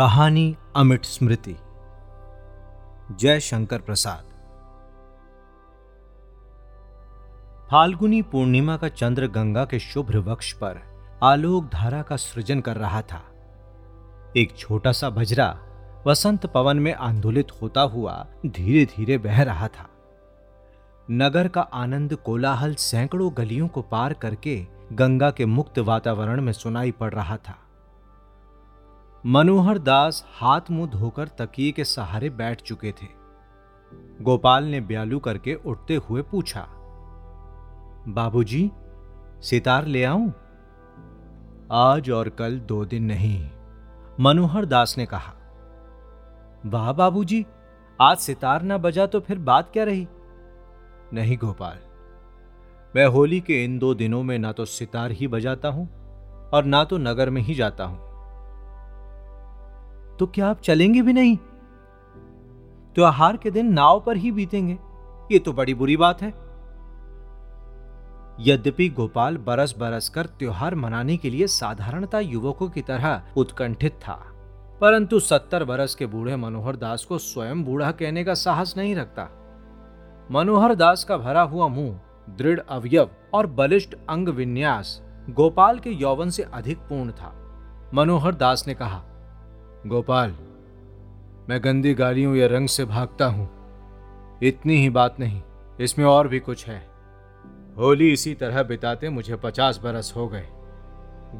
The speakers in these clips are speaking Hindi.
कहानी अमिट स्मृति। जय शंकर प्रसाद। फाल्गुनी पूर्णिमा का चंद्र गंगा के शुभ्र वक्ष पर आलोक धारा का सृजन कर रहा था। एक छोटा सा बजरा वसंत पवन में आंदोलित होता हुआ धीरे धीरे बह रहा था। नगर का आनंद कोलाहल सैकड़ों गलियों को पार करके गंगा के मुक्त वातावरण में सुनाई पड़ रहा था। मनोहर दास हाथ मुँह धोकर तकिए के सहारे बैठ चुके थे। गोपाल ने ब्यालू करके उठते हुए पूछा, बाबूजी, सितार ले आऊँ? आज और कल दो दिन नहीं, मनोहर दास ने कहा। वाह बाबूजी, आज सितार ना बजा तो फिर बात क्या रही? नहीं गोपाल, मैं होली के इन दो दिनों में ना तो सितार ही बजाता हूँ और ना तो नगर में ही जाता हूँ। तो क्या आप चलेंगे भी नहीं? त्योहार के दिन नाव पर ही बीतेंगे। ये तो बड़ी बुरी बात है। यद्यपि गोपाल बरस बरस कर त्योहार मनाने के लिए साधारणता युवकों की तरह उत्कंठित था, परंतु सत्तर बरस के बूढ़े मनोहर दास को स्वयं बूढ़ा कहने का साहस नहीं रखता। मनोहर दास का भरा हुआ मुँह, दृढ़ अवयव और बलिष्ठ अंग विन्यास गोपाल के यौवन से अधिक पूर्ण था। मनोहर दास ने कहा गोपाल, मैं गंदी गालियों या रंग से भागता हूँ। इतनी ही बात नहीं, इसमें और भी कुछ है। होली इसी तरह बिताते मुझे पचास बरस हो गए।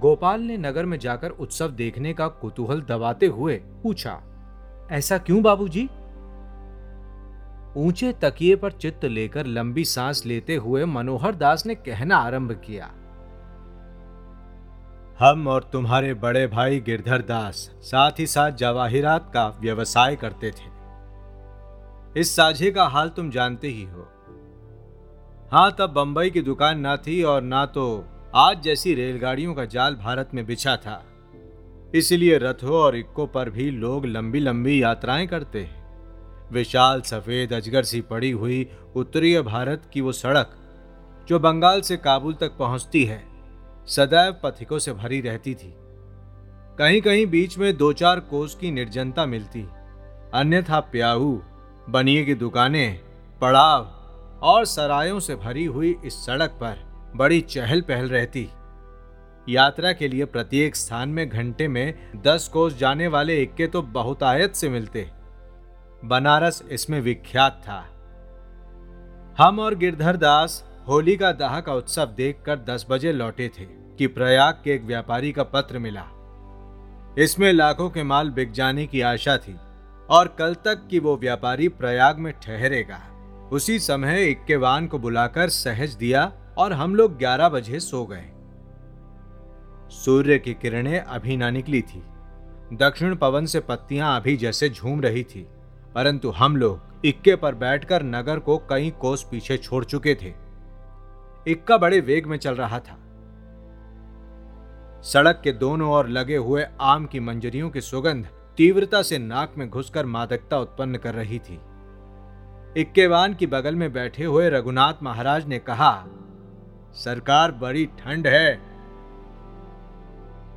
गोपाल ने नगर में जाकर उत्सव देखने का कुतूहल दबाते हुए पूछा, ऐसा क्यों बाबूजी? ऊँचे तकिए पर चित्त लेकर लंबी सांस लेते हुए मनोहर दास ने कहना आरंभ किया हम और तुम्हारे बड़े भाई गिरधर दास साथ ही साथ जवाहिरात का व्यवसाय करते थे। इस साझे का हाल तुम जानते ही हो। हाँ तब बंबई की दुकान ना थी और ना तो आज जैसी रेलगाड़ियों का जाल भारत में बिछा था। इसलिए रथों और इक्को पर भी लोग लंबी लंबी यात्राएँ करते हैं। विशाल सफ़ेद अजगर सी पड़ी हुई उत्तरीय भारत की वो सड़क, जो बंगाल से काबुल तक पहुँचती है सदैव पथिकों से भरी रहती थी। कहीं कहीं बीच में दो चार कोस की निर्जनता मिलती। अन्यथा प्याऊ बनिए की दुकानें, पड़ाव और सरायों से भरी हुई इस सड़क पर बड़ी चहल पहल रहती। यात्रा के लिए प्रत्येक स्थान में घंटे में दस कोस जाने वाले इक्के तो बहुतायत से मिलते। बनारस इसमें विख्यात था। हम और गिरधर दास होली का दाह का उत्सव देखकर दस बजे लौटे थे कि प्रयाग के एक व्यापारी का पत्र मिला। इसमें लाखों के माल बिक जाने की आशा थी और कल तक कि वो व्यापारी प्रयाग में ठहरेगा। उसी समय इक्केवान को बुलाकर सहज दिया और हम लोग ग्यारह बजे सो गए। सूर्य की किरणें अभी ना निकली थी। दक्षिण पवन से पत्तियाँ अभी जैसे झूम रही थी, परंतु हम लोग इक्के पर बैठकर नगर को कई कोस पीछे छोड़ चुके थे। इक्का बड़े वेग में चल रहा था। सड़क के दोनों ओर लगे हुए आम की मंजरियों की सुगंध तीव्रता से नाक में घुसकर मादकता उत्पन्न कर रही थी। इक्केवान की बगल में बैठे हुए रघुनाथ महाराज ने कहा, सरकार बड़ी ठंड है।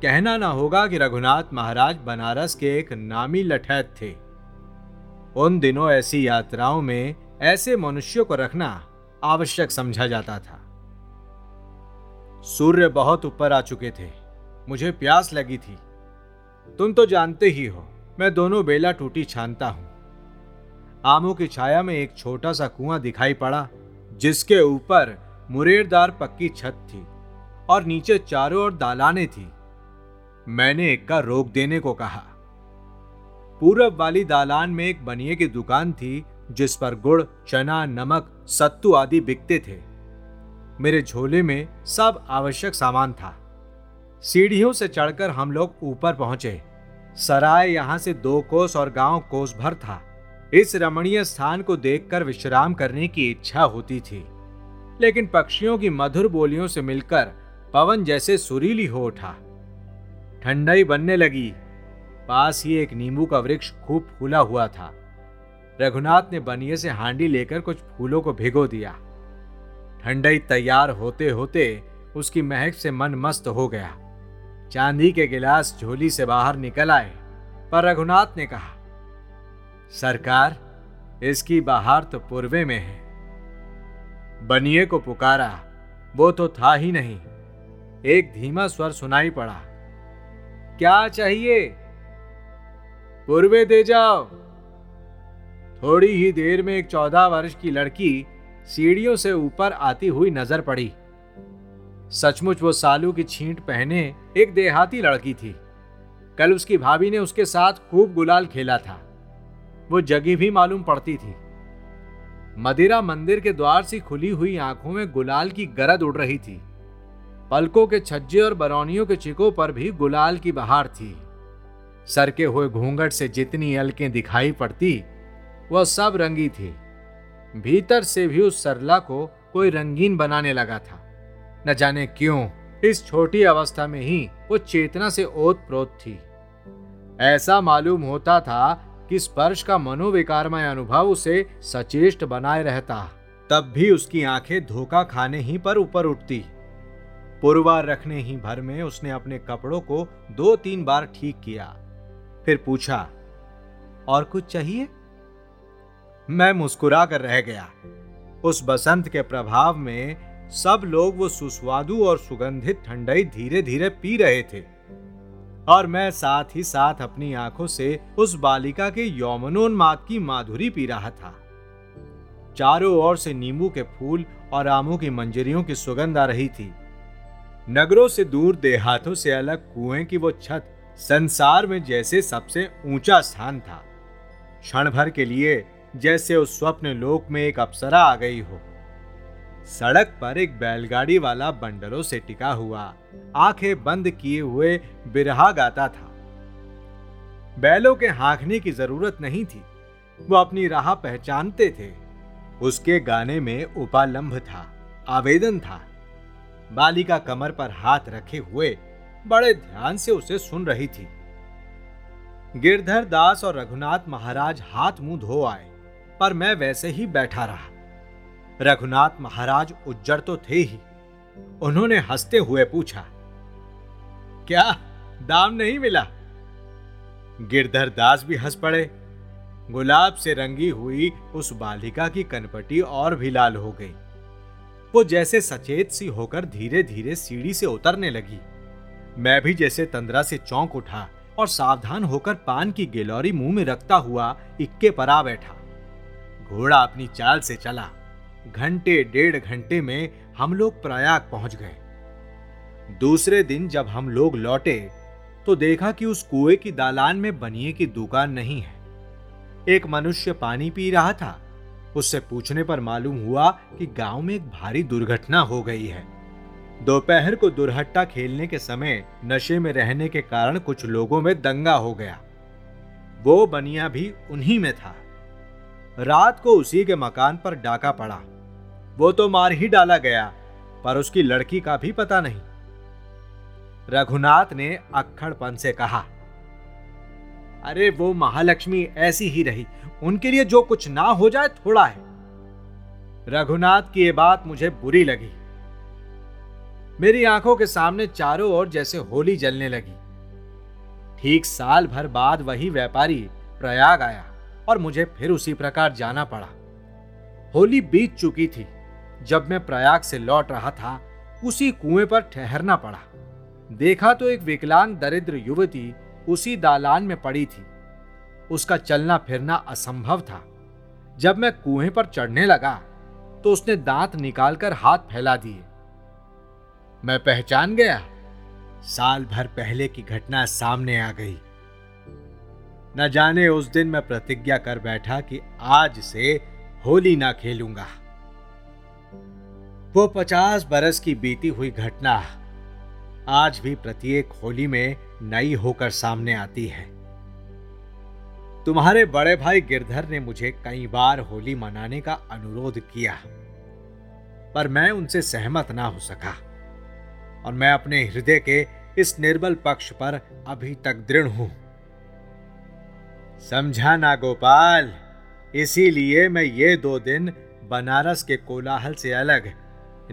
कहना ना होगा कि रघुनाथ महाराज बनारस के एक नामी लठैत थे। उन दिनों ऐसी यात्राओं में ऐसे मनुष्यों को रखना आवश्यक समझा जाता था। सूर्य बहुत ऊपर आ चुके थे। मुझे प्यास लगी थी। तुम तो जानते ही हो, मैं दोनों बेला टूटी छानता हूँ। आमों की छाया में एक छोटा सा कुआँ दिखाई पड़ा, जिसके ऊपर मुरेरदार पक्की छत थी और नीचे चारों ओर दालाने थी। मैंने एक का रोक देने को कहा। पूरब वाली दालान में एक बनिए की दुकान थी, जिस पर गुड़, चना, नमक, सत्तू आदि बिकते थे। मेरे झोले में सब आवश्यक सामान था। सीढ़ियों से चढ़कर हम लोग ऊपर पहुँचे। सराय यहाँ से दो कोस और गाँव कोस भर था। इस रमणीय स्थान को देखकर विश्राम करने की इच्छा होती थी। लेकिन पक्षियों की मधुर बोलियों से मिलकर पवन जैसे सुरीली हो उठा। ठंडाई बनने लगी। पास ही एक नींबू का वृक्ष खूब फूला हुआ था। रघुनाथ ने बनिए से हांडी लेकर कुछ फूलों को भिगो दिया। ठंडाई तैयार होते होते उसकी महक से मन मस्त हो गया। चांदी के गिलास झोली से बाहर निकल आए, पर रघुनाथ ने कहा, सरकार, इसकी बाहर तो पूर्वे में है। बनिए को पुकारा, वो तो था ही नहीं। एक धीमा स्वर सुनाई पड़ा, क्या चाहिए? पूर्वे दे जाओ। थोड़ी ही देर में एक चौदह वर्ष की लड़की सीढ़ियों से ऊपर आती हुई नज़र पड़ी। सचमुच वो सालू की छींट पहने एक देहाती लड़की थी। कल उसकी भाभी ने उसके साथ खूब गुलाल खेला था। वो जगी भी मालूम पड़ती थी। मदिरा मंदिर के द्वार से खुली हुई आँखों में गुलाल की गरद उड़ रही थी। पलकों के छज्जे और बरौनियों के चिकों पर भी गुलाल की बहार थी। सरके हुए घूंघट से जितनी अलकें दिखाई पड़ती, वह सब रंगी थी। भीतर से भी उस सरला को कोई रंगीन बनाने लगा था। न जाने क्यों, इस छोटी अवस्था में ही वो चेतना से ओत प्रोत थी। ऐसा मालूम होता था कि स्पर्श का मनोविकारमय अनुभव उसे सचेष्ट बनाए रहता, तब भी उसकी आँखें धोखा खाने ही पर ऊपर उठती। पुरवार रखने ही भर में उसने अपने कपड़ों को दो तीन बार ठीक किया। फिर पूछा, और कुछ चाहिए? मैं मुस्कुरा कर रह गया। उस बसंत के प्रभाव में सब लोग वो सुस्वादु और सुगंधित ठंडई धीरे धीरे पी रहे थे। और मैं साथ ही साथ अपनी आँखों से उस बालिका के यौमनोन्माद की माधुरी पी रहा था। चारों ओर से नींबू के फूल और आमों की मंजरियों की सुगंध आ रही थी। नगरों से दूर देहातों से अलग कुएँ की वो छत संसार में जैसे सबसे ऊँचा स्थान था। क्षण भर के लिए जैसे उस स्वप्न लोक में एक अप्सरा आ गई हो। सड़क पर एक बैलगाड़ी वाला बंडलों से टिका हुआ। आँखें बंद किए हुए बिरहा गाता था। बैलों के हाँकने की ज़रूरत नहीं थी। वो अपनी राह पहचानते थे। उसके गाने में उपालंब था, आवेदन था। बालिका कमर पर हाथ रखे हुए बड़े ध्यान से उसे सुन रही थी। गिरधर दास और रघुनाथ महाराज हाथ मुँह धो आए। पर मैं वैसे ही बैठा रहा। रघुनाथ महाराज उज्जर तो थे ही। उन्होंने हँसते हुए पूछा, क्या दाम नहीं मिला? गिरधर दास भी हंस पड़े। गुलाब से रंगी हुई उस बालिका की कनपटी और भी लाल हो गई। वो जैसे सचेत सी होकर धीरे धीरे सीढ़ी से उतरने लगी। मैं भी जैसे तंद्रा से चौंक उठा और सावधान होकर पान की गिलौरी मुँह में रखता हुआ इक्के पर आ बैठा। घोड़ा अपनी चाल से चला। घंटे, डेढ़ घंटे में हम लोग प्रयाग पहुँच गए। दूसरे दिन जब हम लोग लौटे तो देखा कि उस कुएँ की दालान में बनिए की दुकान नहीं है। एक मनुष्य पानी पी रहा था। उससे पूछने पर मालूम हुआ कि गाँव में एक भारी दुर्घटना हो गई है। दोपहर को दुर्हट्टा खेलने के समय नशे में रहने के कारण कुछ लोगों में दंगा हो गया। वो बनिया भी उन्हीं में था। रात को उसी के मकान पर डाका पड़ा। वो तो मार ही डाला गया, पर उसकी लड़की का भी पता नहीं। रघुनाथ ने अक्खड़पन से कहा, अरे, वो महालक्ष्मी ऐसी ही रही। उनके लिए जो कुछ ना हो जाए, थोड़ा है। रघुनाथ की ये बात मुझे बुरी लगी। मेरी आँखों के सामने चारों ओर जैसे होली जलने लगी। ठीक साल भर बाद वही व्यापारी प्रयाग आया। और मुझे फिर उसी प्रकार जाना पड़ा। होली बीत चुकी थी। जब मैं प्रयाग से लौट रहा था, उसी कुएँ पर ठहरना पड़ा। देखा तो एक विकलांग दरिद्र युवती उसी दालान में पड़ी थी। उसका चलना फिरना असंभव था। जब मैं कुएँ पर चढ़ने लगा तो उसने दांत निकालकर हाथ फैला दिए। मैं पहचान गया। साल भर पहले की घटना सामने आ गई। न जाने उस दिन मैं प्रतिज्ञा कर बैठा कि आज से होली ना खेलूँगा। वो पचास बरस की बीती हुई घटना आज भी प्रत्येक होली में नई होकर सामने आती है। तुम्हारे बड़े भाई गिरधर ने मुझे कई बार होली मनाने का अनुरोध किया, पर मैं उनसे सहमत ना हो सका, और मैं अपने हृदय के इस निर्बल पक्ष पर अभी तक दृढ़ हूँ। समझा ना गोपाल इसीलिए मैं ये दो दिन बनारस के कोलाहल से अलग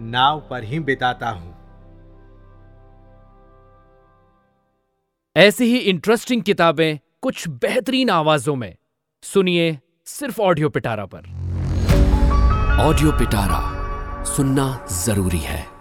नाव पर ही बिताता हूँ। ऐसी ही इंटरेस्टिंग किताबें कुछ बेहतरीन आवाजों में। सुनिए सिर्फ़ ऑडियो पिटारा पर। ऑडियो पिटारा सुनना ज़रूरी है।